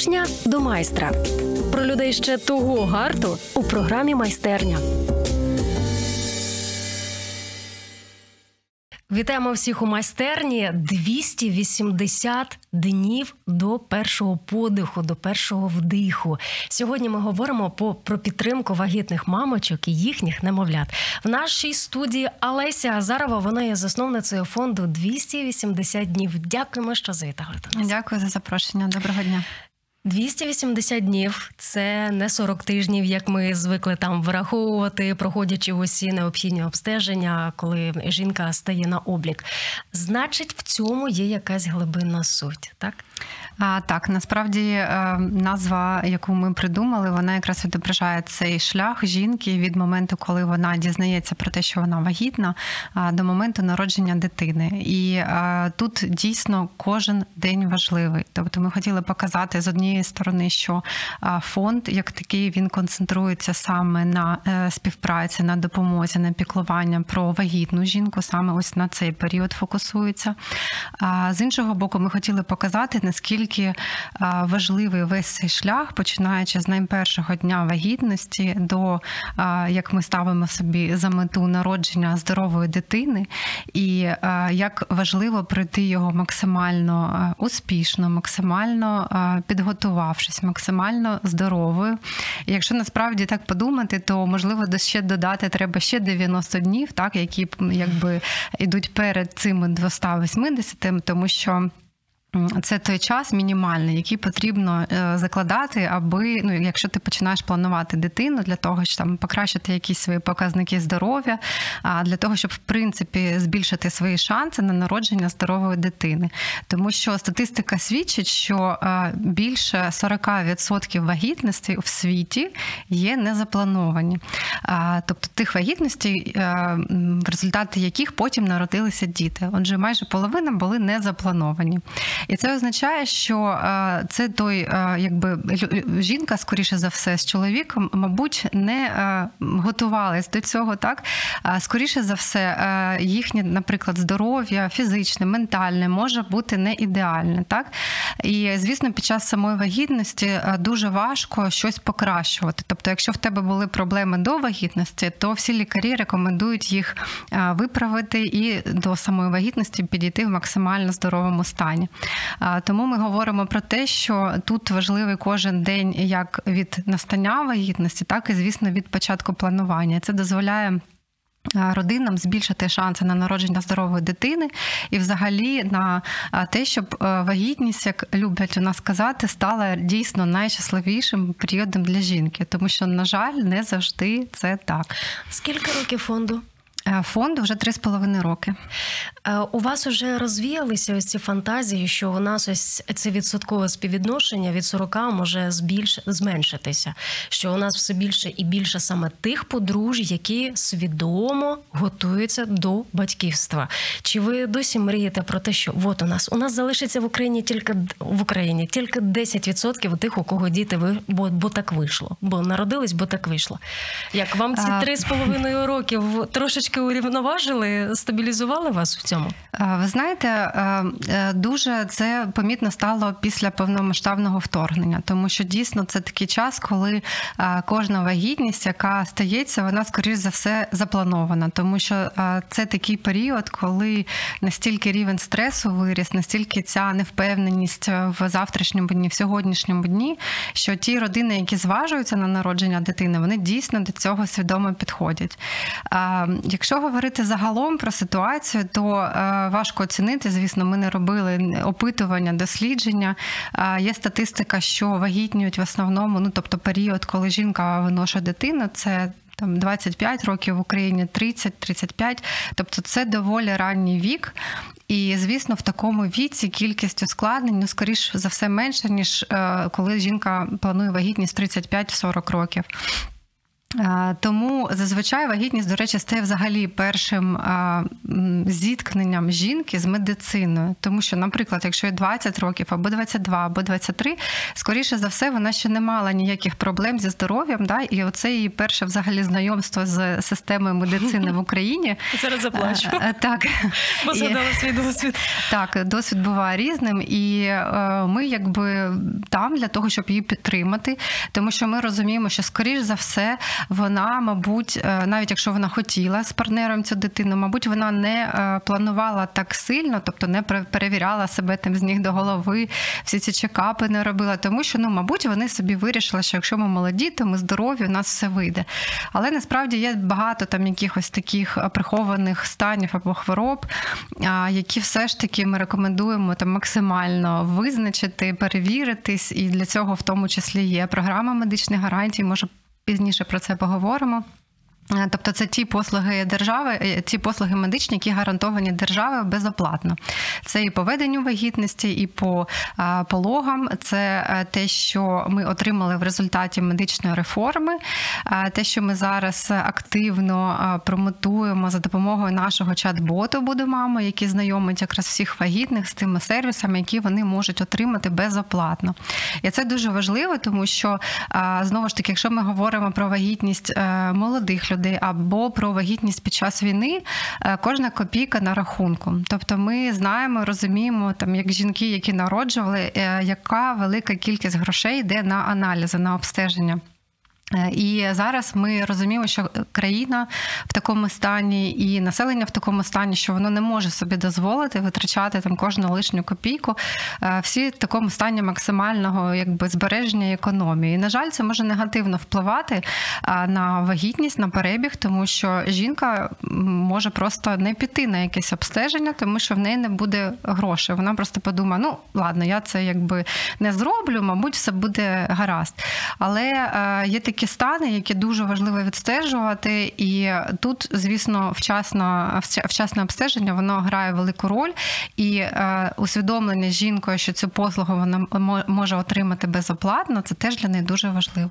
учня до майстра. Про людей ще того гарту у програмі майстерня. Вітаємо всіх у майстерні 280 днів до першого подиху, до першого вдиху. Сьогодні ми говоримо по, про підтримку вагітних мамочок і їхніх немовлят. В нашій студії Олеся Азарова, вона є засновницею фонду 280 днів. Дякуємо, що завітали до нас. Дякую за запрошення. Доброго дня. 280 днів це не 40 тижнів, як ми звикли там враховувати, проходячи усі необхідні обстеження, коли жінка стає на облік. Значить, в цьому є якась глибинна суть, так? А, Так, насправді е, назва, яку ми придумали, вона якраз відображає цей шлях жінки від моменту, коли вона дізнається про те, що вона вагітна, до моменту народження дитини. І е, тут дійсно кожен день важливий. Тобто, ми хотіли показати з однієї сторони, що фонд, як такий, він концентрується саме на е, співпраці, на допомозі, на піклування про вагітну жінку, саме ось на цей період фокусується. З іншого боку, ми хотіли показати наскільки важливий весь цей шлях, починаючи з найпершого дня вагітності до як ми ставимо собі за мету народження здорової дитини, і як важливо пройти його максимально успішно, максимально підготувавшись, максимально здоровою. І Якщо насправді так подумати, то можливо ще додати треба ще 90 днів, так які якби йдуть перед цими 280, тому що. Це той час мінімальний, який потрібно е, закладати, аби ну, якщо ти починаєш планувати дитину для того, щоб там покращити якісь свої показники здоров'я, а для того, щоб в принципі збільшити свої шанси на народження здорової дитини, тому що статистика свідчить, що е, більше 40% вагітностей в світі є незаплановані, тобто тих вагітностей, е, в результаті яких потім народилися діти. Отже, майже половина були незаплановані. І це означає, що е, це той, е, якби жінка, скоріше за все, з чоловіком, мабуть, не е, готувались до цього, так скоріше за все, їхнє, наприклад, здоров'я, фізичне, ментальне може бути не ідеальне, так і звісно, під час самої вагітності дуже важко щось покращувати. Тобто, якщо в тебе були проблеми до вагітності, то всі лікарі рекомендують їх виправити і до самої вагітності підійти в максимально здоровому стані. Тому ми говоримо про те, що тут важливий кожен день як від настання вагітності, так і звісно від початку планування. Це дозволяє. Родинам збільшити шанси на народження здорової дитини і, взагалі, на те, щоб вагітність, як люблять у нас казати, стала дійсно найщасливішим періодом для жінки, тому що, на жаль, не завжди це так. Скільки років фонду? Е, фонду вже три з половиною роки. Е, у вас вже розвіялися ось ці фантазії, що у нас ось це відсоткове співвідношення від 40 може збільш... зменшитися. Що у нас все більше і більше саме тих подружжя, які свідомо готуються до батьківства. Чи ви досі мрієте про те, що от у нас у нас залишиться в Україні тільки в Україні тільки 10% тих, у кого діти ви бо, бо так вийшло, бо народились, бо так вийшло. Як вам ці три з половиною років трошечки урівноважили, стабілізували вас в цьому? Ви знаєте, е, дуже це помітно стало після повномасштабного вторгнення, тому що дійсно це такий час, коли кожна вагітність, яка стається, вона скоріш за все запланована, тому що це такий період, коли настільки рівень стресу виріс, настільки ця невпевненість в завтрашньому дні, в сьогоднішньому дні, що ті родини, які зважуються на народження дитини, вони дійсно до цього свідомо підходять. Якщо говорити загалом про ситуацію, то е, важко оцінити. Звісно, ми не робили опитування, дослідження. Є статистика, що вагітнюють в основному, ну тобто період, коли жінка виношує дитину, це там 25 років в Україні, 30-35, тобто це доволі ранній вік. І звісно, в такому віці кількість ускладнень ну, скоріш за все менше, ніж е, коли жінка планує вагітність 35-40 років. Е, Тому зазвичай вагітність, до речі, стає взагалі першим е, зіткненням жінки з медициною. Тому що, наприклад, якщо їй 20 років або 22, або 23, скоріше за все, вона ще не мала ніяких проблем зі здоров'ям. Да? І оце її перше взагалі знайомство з системою медицини в Україні. Зараз заплачу, Е, Так. бо згадала свій досвід. так, досвід буває різним, і ми якби там для того, щоб її підтримати, тому що ми розуміємо, що скоріш за все вона, мабуть, е, навіть якщо вона хотіла з партнером цю дитину, мабуть, вона не е, планувала так сильно, тобто не пере- перевіряла себе там з ніг до голови, всі ці чекапи не робила, тому що ну, мабуть, вони собі вирішили, що якщо ми молоді, то ми здорові, у нас все вийде. Але насправді є багато там якихось таких е, прихованих станів або хвороб, які все ж таки ми рекомендуємо там максимально визначити, перевіритись, і для цього в тому числі є програма медичних гарантій. Може пізніше про це поговоримо. Е, Тобто це ті послуги держави, е, ті послуги медичні, які гарантовані державою безоплатно. Це і по веденню вагітності, і по пологам. Це е, те, що ми отримали в результаті медичної реформи, те, що ми зараз активно промотуємо за допомогою нашого чат-боту «Буду мама», який знайомить якраз всіх вагітних з тими сервісами, які вони можуть отримати безоплатно. І це дуже важливо, тому що знову ж таки, якщо ми говоримо про вагітність е, молодих людей або про вагітність під час війни, е, кожна копійка на рахунку. Тобто ми знаємо, розуміємо, там як жінки, які народжували, е, яка велика кількість грошей йде на аналізи, на обстеження. І зараз ми розуміємо, що країна в такому стані і населення в такому стані, що воно не може собі дозволити витрачати там кожну лишню копійку. Е, Всі в такому стані максимального якби збереження економії. І, на жаль, це може негативно впливати е, на вагітність, на перебіг, тому що жінка може просто не піти на якесь обстеження, тому що в неї не буде грошей. Вона просто подумає: ну ладно, я це якби не зроблю, мабуть, все буде гаразд. Але е, є такі стани, які дуже важливо відстежувати, і тут, звісно, вчасно, вчасне обстеження воно грає велику роль, і е, усвідомлення жінкою, що цю послугу вона мо- може отримати безоплатно, це теж для неї дуже важливо.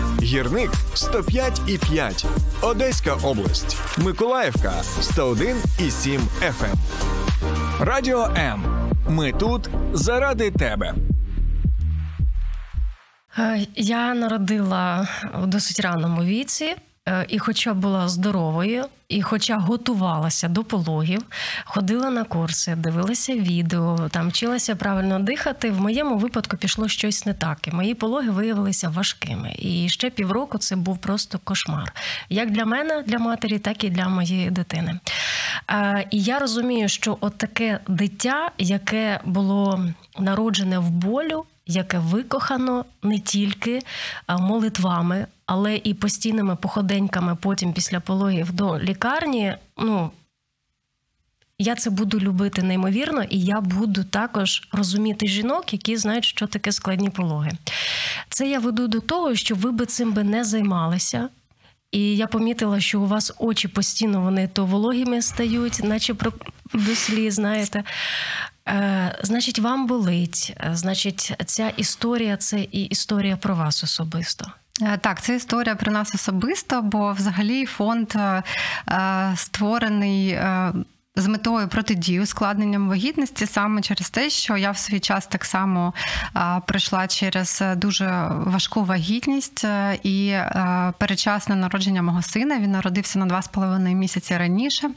Гірник 105,5. Одеська область. Миколаївка 101,7 FM. Радіо М. Ми тут заради тебе. Е, Я народила в досить раному віці, і хоча була здоровою, і хоча готувалася до пологів, ходила на курси, дивилася відео, там вчилася правильно дихати. В моєму випадку пішло щось не так. І мої пологи виявилися важкими. І ще півроку це був просто кошмар. Як для мене, для матері, так і для моєї дитини. Е, І я розумію, що от таке дитя, яке було народжене в болю, яке викохано не тільки молитвами, але і постійними походеньками потім після пологів до лікарні. Ну я це буду любити неймовірно, і я буду також розуміти жінок, які знають, що таке складні пологи. Це я веду до того, що ви би цим би не займалися. І я помітила, що у вас очі постійно вони то вологими стають, наче про до сліз, знаєте. Е, значить, вам болить. Е, Значить, ця історія це і історія про вас особисто. Е, Так, це історія про нас особисто, бо взагалі фонд створений. Е, З метою протидії ускладненням вагітності саме через те, що я в свій час так само а, пройшла через дуже важку вагітність е, і е, передчасне народження мого сина. Він народився на два з половиною місяці раніше.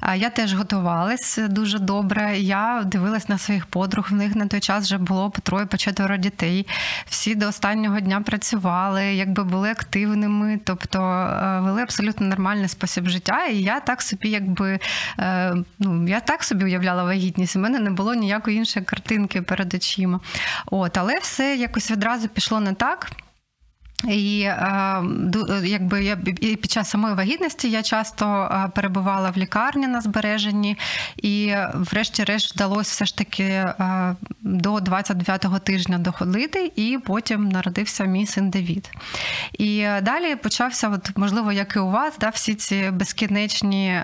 А Я теж готувалась дуже добре. Я дивилась на своїх подруг. В них на той час вже було по троє, по четверо дітей. Всі до останнього дня працювали, якби були активними, тобто е, вели абсолютно нормальний спосіб життя. І я так собі, якби е, ну, я так собі уявляла вагітність, у мене не було ніякої іншої картинки перед очима. От, але все якось відразу пішло не так. І е, якби я під час самої вагітності я часто е, перебувала в лікарні на збереженні, і врешті-решт вдалося все ж таки е, до 29-го тижня доходити, і потім народився мій син Давід. І далі почався, от, можливо, як і у вас, да, всі ці безкінечні.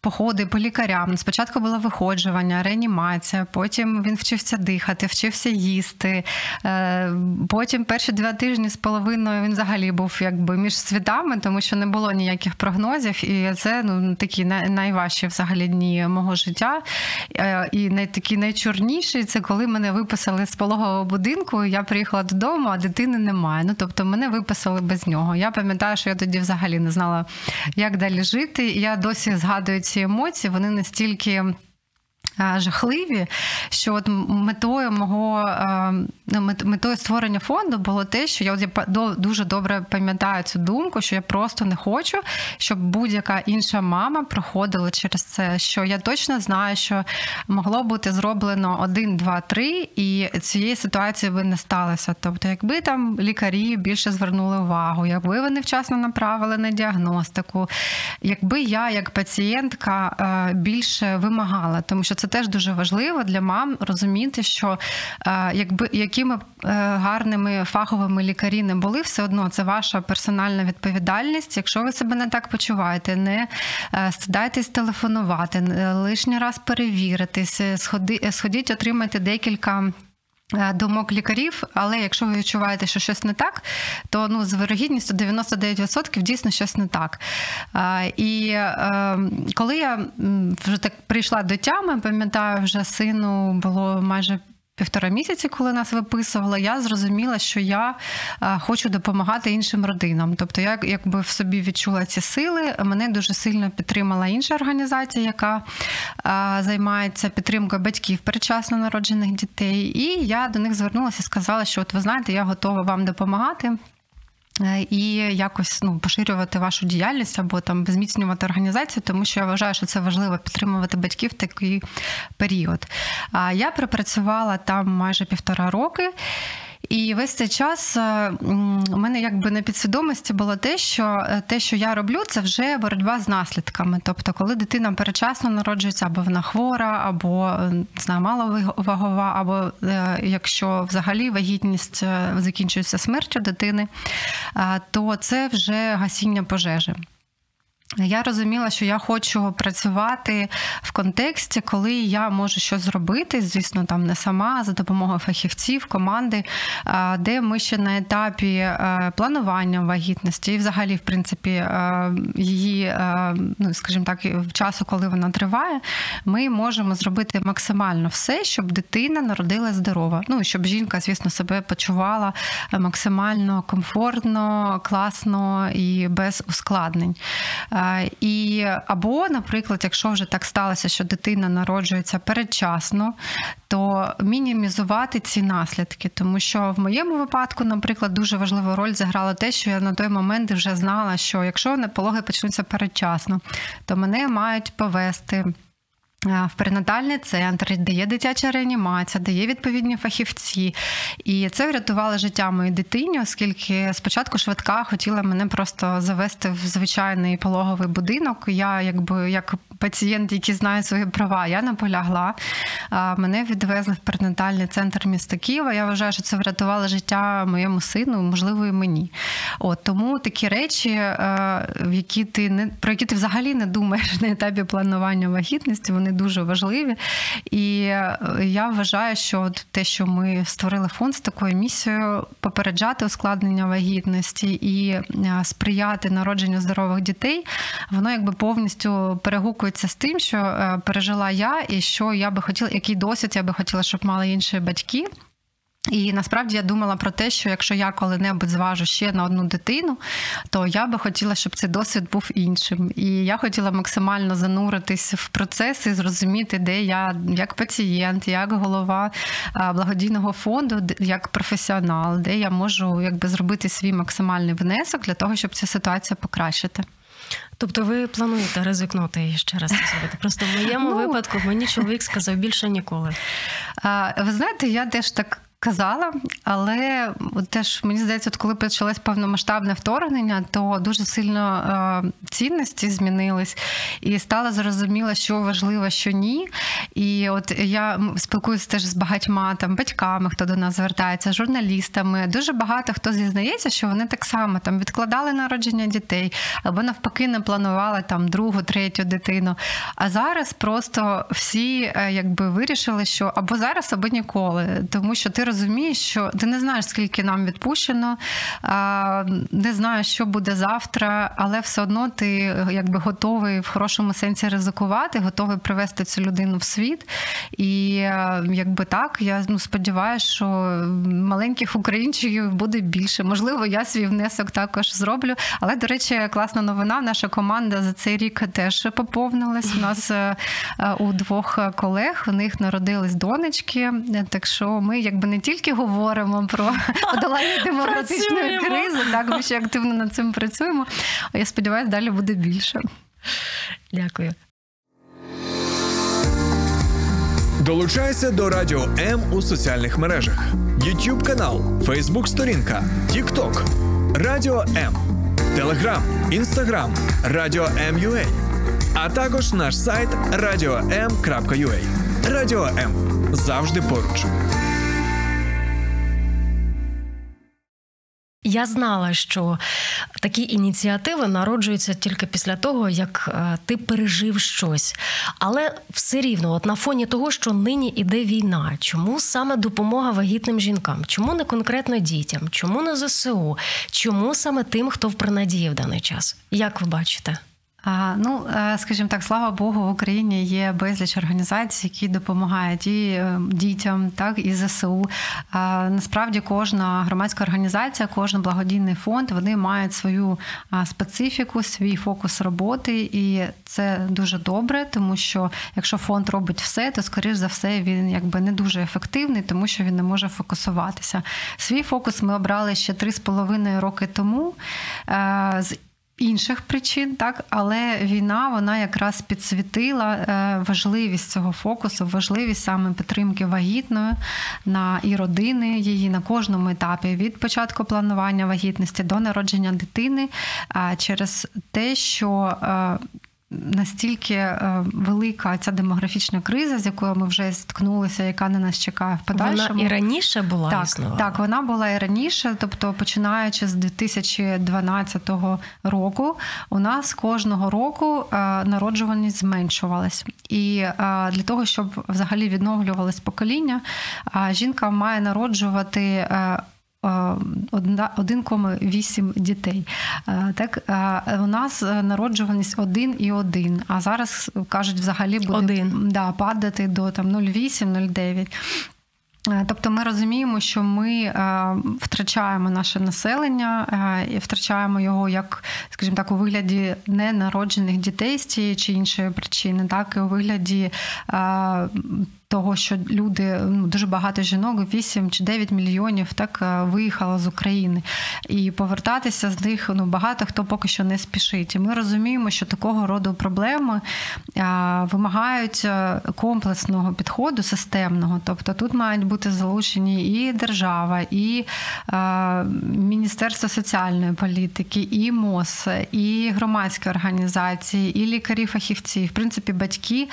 Походи по лікарям. Спочатку було виходжування, реанімація, потім він вчився дихати, вчився їсти. Е, Потім перші два тижні з половиною він взагалі був якби між світами, тому що не було ніяких прогнозів. І це ну такі найважчі взагалі дні мого життя. Е, І такі найчорніші це коли мене виписали з пологового будинку. Я приїхала додому, а дитини немає. Ну тобто мене виписали без нього. Я пам'ятаю, що я тоді взагалі не знала, як далі жити. Я досі згадую ці емоції. Вони настільки. А, Жахливі, що от метою мого а, ну, мет- метою створення фонду було те, що я от я дуже добре пам'ятаю цю думку, що я просто не хочу, щоб будь-яка інша мама проходила через це. Що я точно знаю, що могло бути зроблено один, два, три, і цієї ситуації би не сталося. Тобто, якби там лікарі більше звернули увагу, якби вони вчасно направили на діагностику, якби я як пацієнтка е, більше вимагала, тому що це теж дуже важливо для мам розуміти, що е, якби якими е, гарними фаховими лікарі не були, все одно це ваша персональна відповідальність. Якщо ви себе не так почуваєте, не е, стидайтесь телефонувати, не лишній раз перевіритись, сходи, сходіть, отримайте декілька. Е, Думок лікарів, але якщо ви відчуваєте, що щось не так, то ну з вирогідністю 99% дійсно щось не так. А, І е, коли я вже так прийшла до тями, пам'ятаю, вже сину було майже. Півтора місяці, коли нас виписували, я зрозуміла, що я е, хочу допомагати іншим родинам. Тобто, я якби в собі відчула ці сили. Мене дуже сильно підтримала інша організація, яка е, займається підтримкою батьків передчасно народжених дітей. І я до них звернулася і сказала, що от ви знаєте, я готова вам допомагати. Е, І якось ну поширювати вашу діяльність або там зміцнювати організацію, тому що я вважаю, що це важливо підтримувати батьків в такий період. А я пропрацювала там майже півтора роки. І весь цей час е, у мене якби на підсвідомості було те, що е, те, що я роблю, це вже боротьба з наслідками. Тобто, коли дитина передчасно народжується, або вона хвора, або е, не знаю, маловагова, або якщо взагалі вагітність закінчується смертю дитини, то це вже гасіння пожежі. Я розуміла, що я хочу працювати в контексті, коли я можу щось зробити, звісно, там не сама, а за допомогою фахівців, команди, де ми ще на етапі е, планування вагітності і взагалі, в принципі, е, її, е, ну скажімо так, в часу, коли вона триває, ми можемо зробити максимально все, щоб дитина народилась здорова. Ну і щоб жінка, звісно, себе почувала максимально комфортно, класно і без ускладнень. І або, наприклад, якщо вже так сталося, що дитина народжується передчасно, то мінімізувати ці наслідки, тому що в моєму випадку, наприклад, дуже важливу роль зіграло те, що я на той момент вже знала, що якщо пологи почнуться передчасно, то мене мають повести. В перинатальний центр, де є дитяча реанімація, де є відповідні фахівці. І це врятувало життя моїй дитині, оскільки спочатку швидка хотіла мене просто завести в звичайний пологовий будинок. Я, якби як пацієнт, який знає свої права, я наполягла. Мене відвезли в перинатальний центр міста Києва. Я вважаю, що це врятувало життя моєму сину, можливо, і мені. От тому такі речі, е, які ти не про які ти взагалі не думаєш на етапі планування вагітності, вони дуже важливі. І е, я вважаю, що от те, що ми створили фонд з такою місією, попереджати ускладнення вагітності і е, сприяти народженню здорових дітей, воно якби повністю перегукується з тим, що е, пережила я, і що я би хотіла, який досвід я би хотіла, щоб мали інші батьки. І насправді я думала про те, що якщо я коли-небудь зважу ще на одну дитину, то я би хотіла, щоб цей досвід був іншим. І я хотіла максимально зануритись в процес і зрозуміти, де я як пацієнт, як голова благодійного фонду, як професіонал, де я можу якби зробити свій максимальний внесок для того, щоб цю ситуацію покращити. Тобто ви плануєте ризикнути і ще раз це зробити? Просто в моєму Ну. випадку мені чоловік сказав більше ніколи. А, Ви знаєте, я теж так казала, але теж мені здається, от коли почалось повномасштабне вторгнення, то дуже сильно е, цінності змінились, і стало зрозуміло, що важливо, що ні. І от я спілкуюся теж з багатьма там батьками, хто до нас звертається, журналістами. Дуже багато хто зізнається, що вони так само там відкладали народження дітей, або навпаки не планували там другу, третю дитину. А зараз просто всі е, якби вирішили, що або зараз, або ніколи. Тому що ти розумієш, що ти не знаєш, скільки нам відпущено, не знаєш, що буде завтра, але все одно ти якби готовий в хорошому сенсі ризикувати, готовий привести цю людину в світ. І е, якби так, я ну, сподіваюся, що маленьких українчиків буде більше. Можливо, я свій внесок також зроблю. Але, до речі, класна новина. Наша команда за цей рік теж поповнилась. У нас е, е, у двох колег у них народились донечки. Так що ми якби не тільки говоримо про подолання демократичної кризи, так ми ще активно над цим працюємо. А Я сподіваюся, далі буде більше. Дякую. Долучайся до Радіо М у соціальних мережах: YouTube канал, Facebook сторінка, TikTok, Радіо М, Telegram, Instagram, Радіо М.UA, а також наш сайт radio.m.ua. Радіо М завжди поруч. Я знала, що такі ініціативи народжуються тільки після того, як е, ти пережив щось. Але все рівно, от на фоні того, що нині іде війна, чому саме допомога вагітним жінкам? Чому не конкретно дітям? Чому не ЗСУ? Чому саме тим, хто в принадії в даний час? Як ви бачите? Ну, е, скажімо так, слава Богу, в Україні є безліч організацій, які допомагають і е, дітям, так і ЗСУ. Насправді, кожна громадська організація, кожен благодійний фонд вони мають свою специфіку, свій фокус роботи, і це дуже добре, тому що якщо фонд робить все, то скоріш за все він якби не дуже ефективний, тому що він не може фокусуватися. Свій фокус ми обрали ще три з половиною роки тому. е, з інших причин, так? Але війна вона якраз підсвітила е, важливість цього фокусу, важливість саме підтримки вагітної на і родини її на кожному етапі від початку планування вагітності до народження дитини, а через те, що е, Настільки е, велика ця демографічна криза, з якою ми вже стикнулися, яка на нас чекає в подальшому. Вона і раніше була Так, існувала? так, вона була і раніше, тобто починаючи з 2012 року, у нас кожного року е, народжуваність зменшувалась. І е, для того, щоб взагалі відновлювалось покоління, жінка має народжувати. Е, е, одна- 1,8 дітей. Так, у нас е, народжуваність 1 і 1, а зараз кажуть, взагалі буде Один. Да, падати до там 0,8-0,9. Е, Тобто ми розуміємо, що ми е, втрачаємо наше населення і втрачаємо його як, скажімо так, у вигляді ненароджених дітей з тієї чи іншої причини, так і у вигляді. Того, що люди, ну дуже багато жінок, 8 чи 9 мільйонів, так е, виїхало з України, і повертатися з них ну багато хто поки що не спішить. І ми розуміємо, що такого роду проблеми е, вимагають е, комплексного підходу, системного. Тобто тут мають бути залучені і держава, і е, Міністерство соціальної політики, і МОЗ, і громадські організації, і лікарі-фахівці, в принципі, батьки,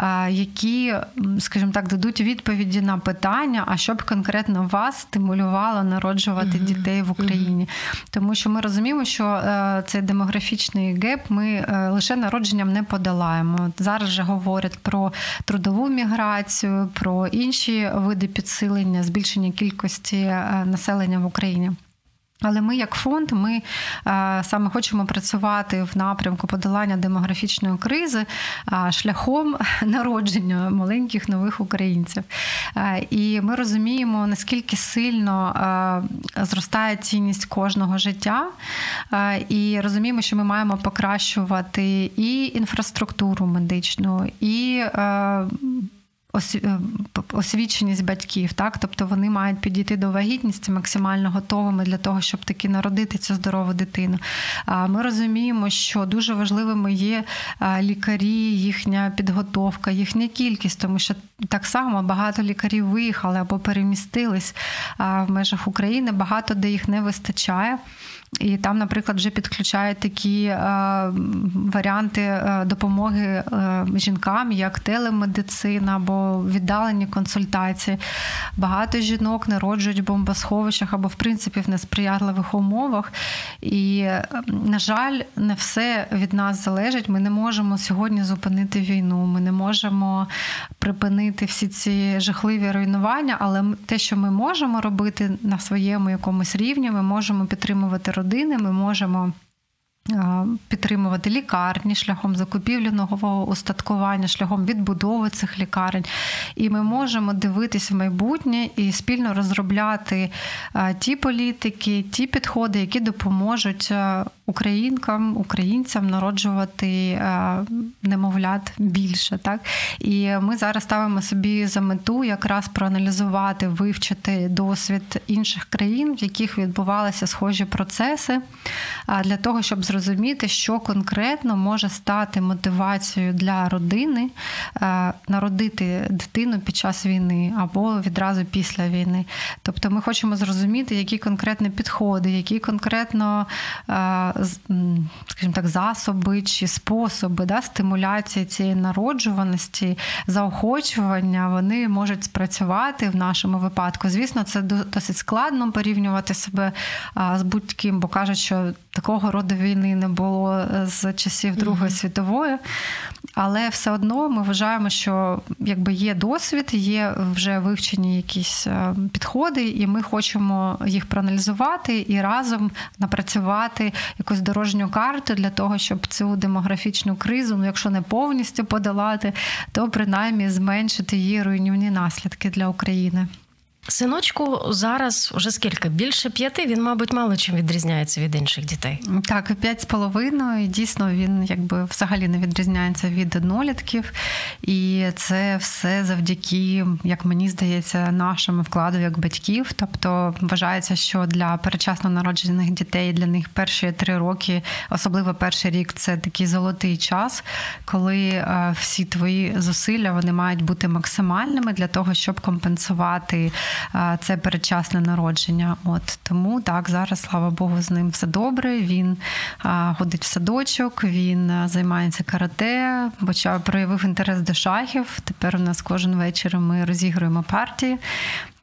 е, які, м, скажімо так, дадуть відповіді на питання, а що б конкретно вас стимулювало народжувати Мгм. дітей в Україні. Тому що ми розуміємо, що е, цей демографічний геп ми е, лише народженням не подолаємо. Зараз же говорять про трудову міграцію, про інші види підсилення, збільшення кількості е, населення в Україні. Але ми, як фонд, ми е, саме хочемо працювати в напрямку подолання демографічної кризи е, шляхом народження маленьких нових українців. Е, і ми розуміємо, наскільки сильно зростає цінність кожного життя, і розуміємо, що ми маємо покращувати і інфраструктуру медичну, і освіченість батьків, так тобто вони мають підійти до вагітності максимально готовими для того, щоб таки народити цю здорову дитину. Ми розуміємо, що дуже важливими є лікарі, їхня підготовка, їхня кількість, тому що так само багато лікарів виїхали або перемістились в межах України. Багато де їх не вистачає. І там, наприклад, вже підключають такі е, варіанти е, допомоги е, жінкам, як телемедицина або віддалені консультації. Багато жінок народжують в бомбосховищах або, в принципі, в несприятливих умовах. І, на жаль, не все від нас залежить. Ми не можемо сьогодні зупинити війну. Ми не можемо припинити всі ці жахливі руйнування, але те, що ми можемо робити на своєму якомусь рівні, ми можемо підтримувати родини, ми можемо. Підтримувати лікарні шляхом закупівлі нового устаткування, шляхом відбудови цих лікарень, і ми можемо дивитись в майбутнє і спільно розробляти ті політики, ті підходи, які допоможуть українкам, українцям народжувати немовлят більше. Так і ми зараз ставимо собі за мету якраз проаналізувати, вивчити досвід інших країн, в яких відбувалися схожі процеси, для того, щоб зрозуміти, що конкретно може стати мотивацією для родини е, народити дитину під час війни або відразу після війни. Тобто, ми хочемо зрозуміти, які конкретні підходи, які конкретно, е, скажімо так, засоби чи способи да, стимуляції цієї народжуваності, заохочування, вони можуть спрацювати в нашому випадку. Звісно, це досить складно порівнювати себе з будь-ким, бо кажуть, що такого роду війни не було е, з часів Другої світової. Але все одно ми вважаємо, що якби є досвід, є вже вивчені якісь е, підходи, і ми хочемо їх проаналізувати і разом напрацювати якусь дорожню карту для того, щоб цю демографічну кризу, ну якщо не повністю подолати, то принаймні зменшити її руйнівні наслідки для України. Синочку зараз уже скільки? Більше п'яти. Він, мабуть, мало чим відрізняється від інших дітей. Так, п'ять з половиною. Дійсно, він якби взагалі не відрізняється від однолітків. І це все завдяки, як мені здається, нашому вкладу як батьків. Тобто вважається, що для перечасно народжених дітей для них перші три роки, особливо перший рік, це такий золотий час, коли е, всі твої зусилля вони мають бути максимальними для того, щоб компенсувати це передчасне народження. От тому так зараз, слава Богу, з ним все добре. Він ходить в садочок, він займається карате, почав проявив інтерес до шахів. Тепер у нас кожен вечір ми розігруємо партії.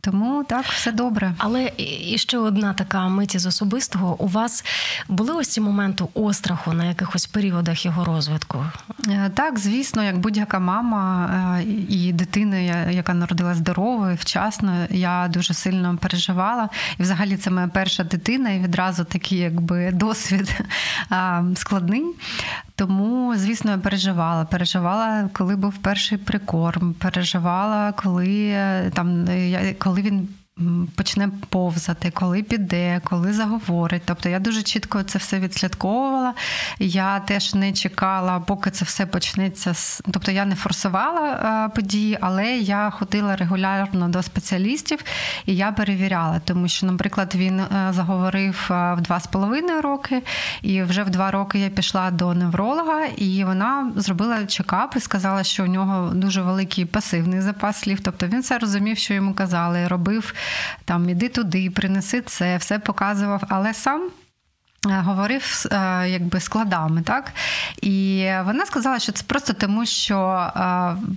Тому так, все добре. Але і- ще одна така мить із особистого. У вас були ось ці моменти остраху на якихось періодах його розвитку? Е, Так, звісно, як будь-яка мама е, і дитина, яка народилася здоровою, вчасно, я дуже сильно переживала. І взагалі це моя перша дитина, і відразу такий якби досвід складний. Тому, звісно, я переживала. Переживала, коли був перший прикорм, переживала, коли е, там е, я- коли він. Почне повзати, коли піде, коли заговорить. Тобто я дуже чітко це все відслідковувала. Я теж не чекала, поки це все почнеться. Тобто я не форсувала е, події, але я ходила регулярно до спеціалістів і я перевіряла, тому що, наприклад, він е, заговорив е, в два з половиною роки, і вже в два роки я пішла до невролога, і вона зробила чекап і сказала, що у нього дуже великий пасивний запас слів. Тобто він все розумів, що йому казали, робив там іди туди, принеси це, все показував, але сам. Е, Говорив е, якби складами, так і вона сказала, що це просто тому, що е,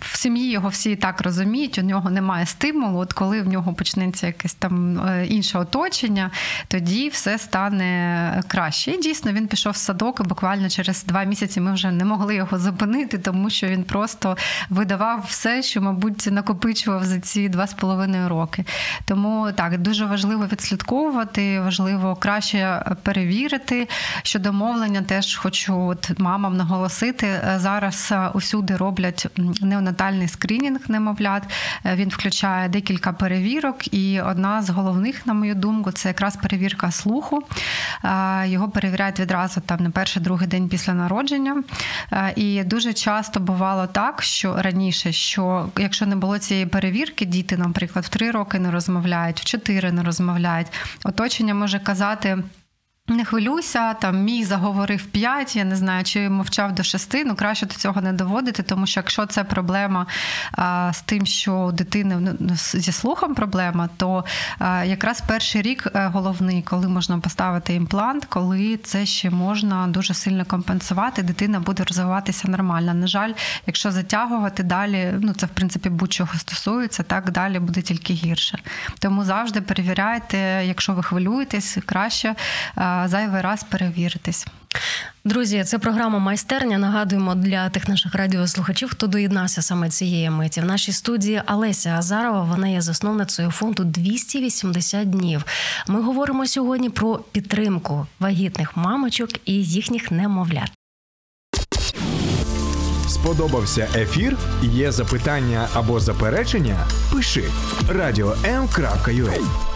в сім'ї його всі так розуміють, у нього немає стимулу. От коли в нього почнеться якесь там інше оточення, тоді все стане краще. І дійсно він пішов в садок, і буквально через два місяці ми вже не могли його зупинити, тому що він просто видавав все, що, мабуть, накопичував за ці два з половиною роки. Тому так дуже важливо відслідковувати, важливо краще перевірити. Перевірити. Щодо мовлення, теж хочу от мамам наголосити. е, Зараз е, усюди роблять неонатальний скринінг немовлят. Е, Він включає декілька перевірок, і одна з головних, на мою думку, це якраз перевірка слуху. Його перевіряють відразу там на перший другий день після народження. І дуже часто бувало так, що раніше, що якщо не було цієї перевірки, діти, наприклад, в три роки не розмовляють, в чотири не розмовляють. Оточення може казати. Не хвилюйся, там мій заговорив 5, я не знаю, чи мовчав до 6, ну краще до цього не доводити, тому що якщо це проблема а, з тим, що у дитини ну, зі слухом проблема, то а, якраз перший рік е, головний, коли можна поставити імплант, коли це ще можна дуже сильно компенсувати, дитина буде розвиватися нормально. На жаль, якщо затягувати далі, ну це в принципі будь-чого стосується, так далі буде тільки гірше. Тому завжди перевіряйте, якщо ви хвилюєтесь, краще зайвий раз перевіритись. Друзі, це програма майстерня. Нагадуємо для тих наших радіослухачів, хто доєднався саме цієї миті. В нашій студії Олеся Азарова. Вона є засновницею фонду 280 днів. Ми говоримо сьогодні про підтримку вагітних мамочок і їхніх немовлят. Сподобався ефір? Є запитання або заперечення? Пиши радіом.ua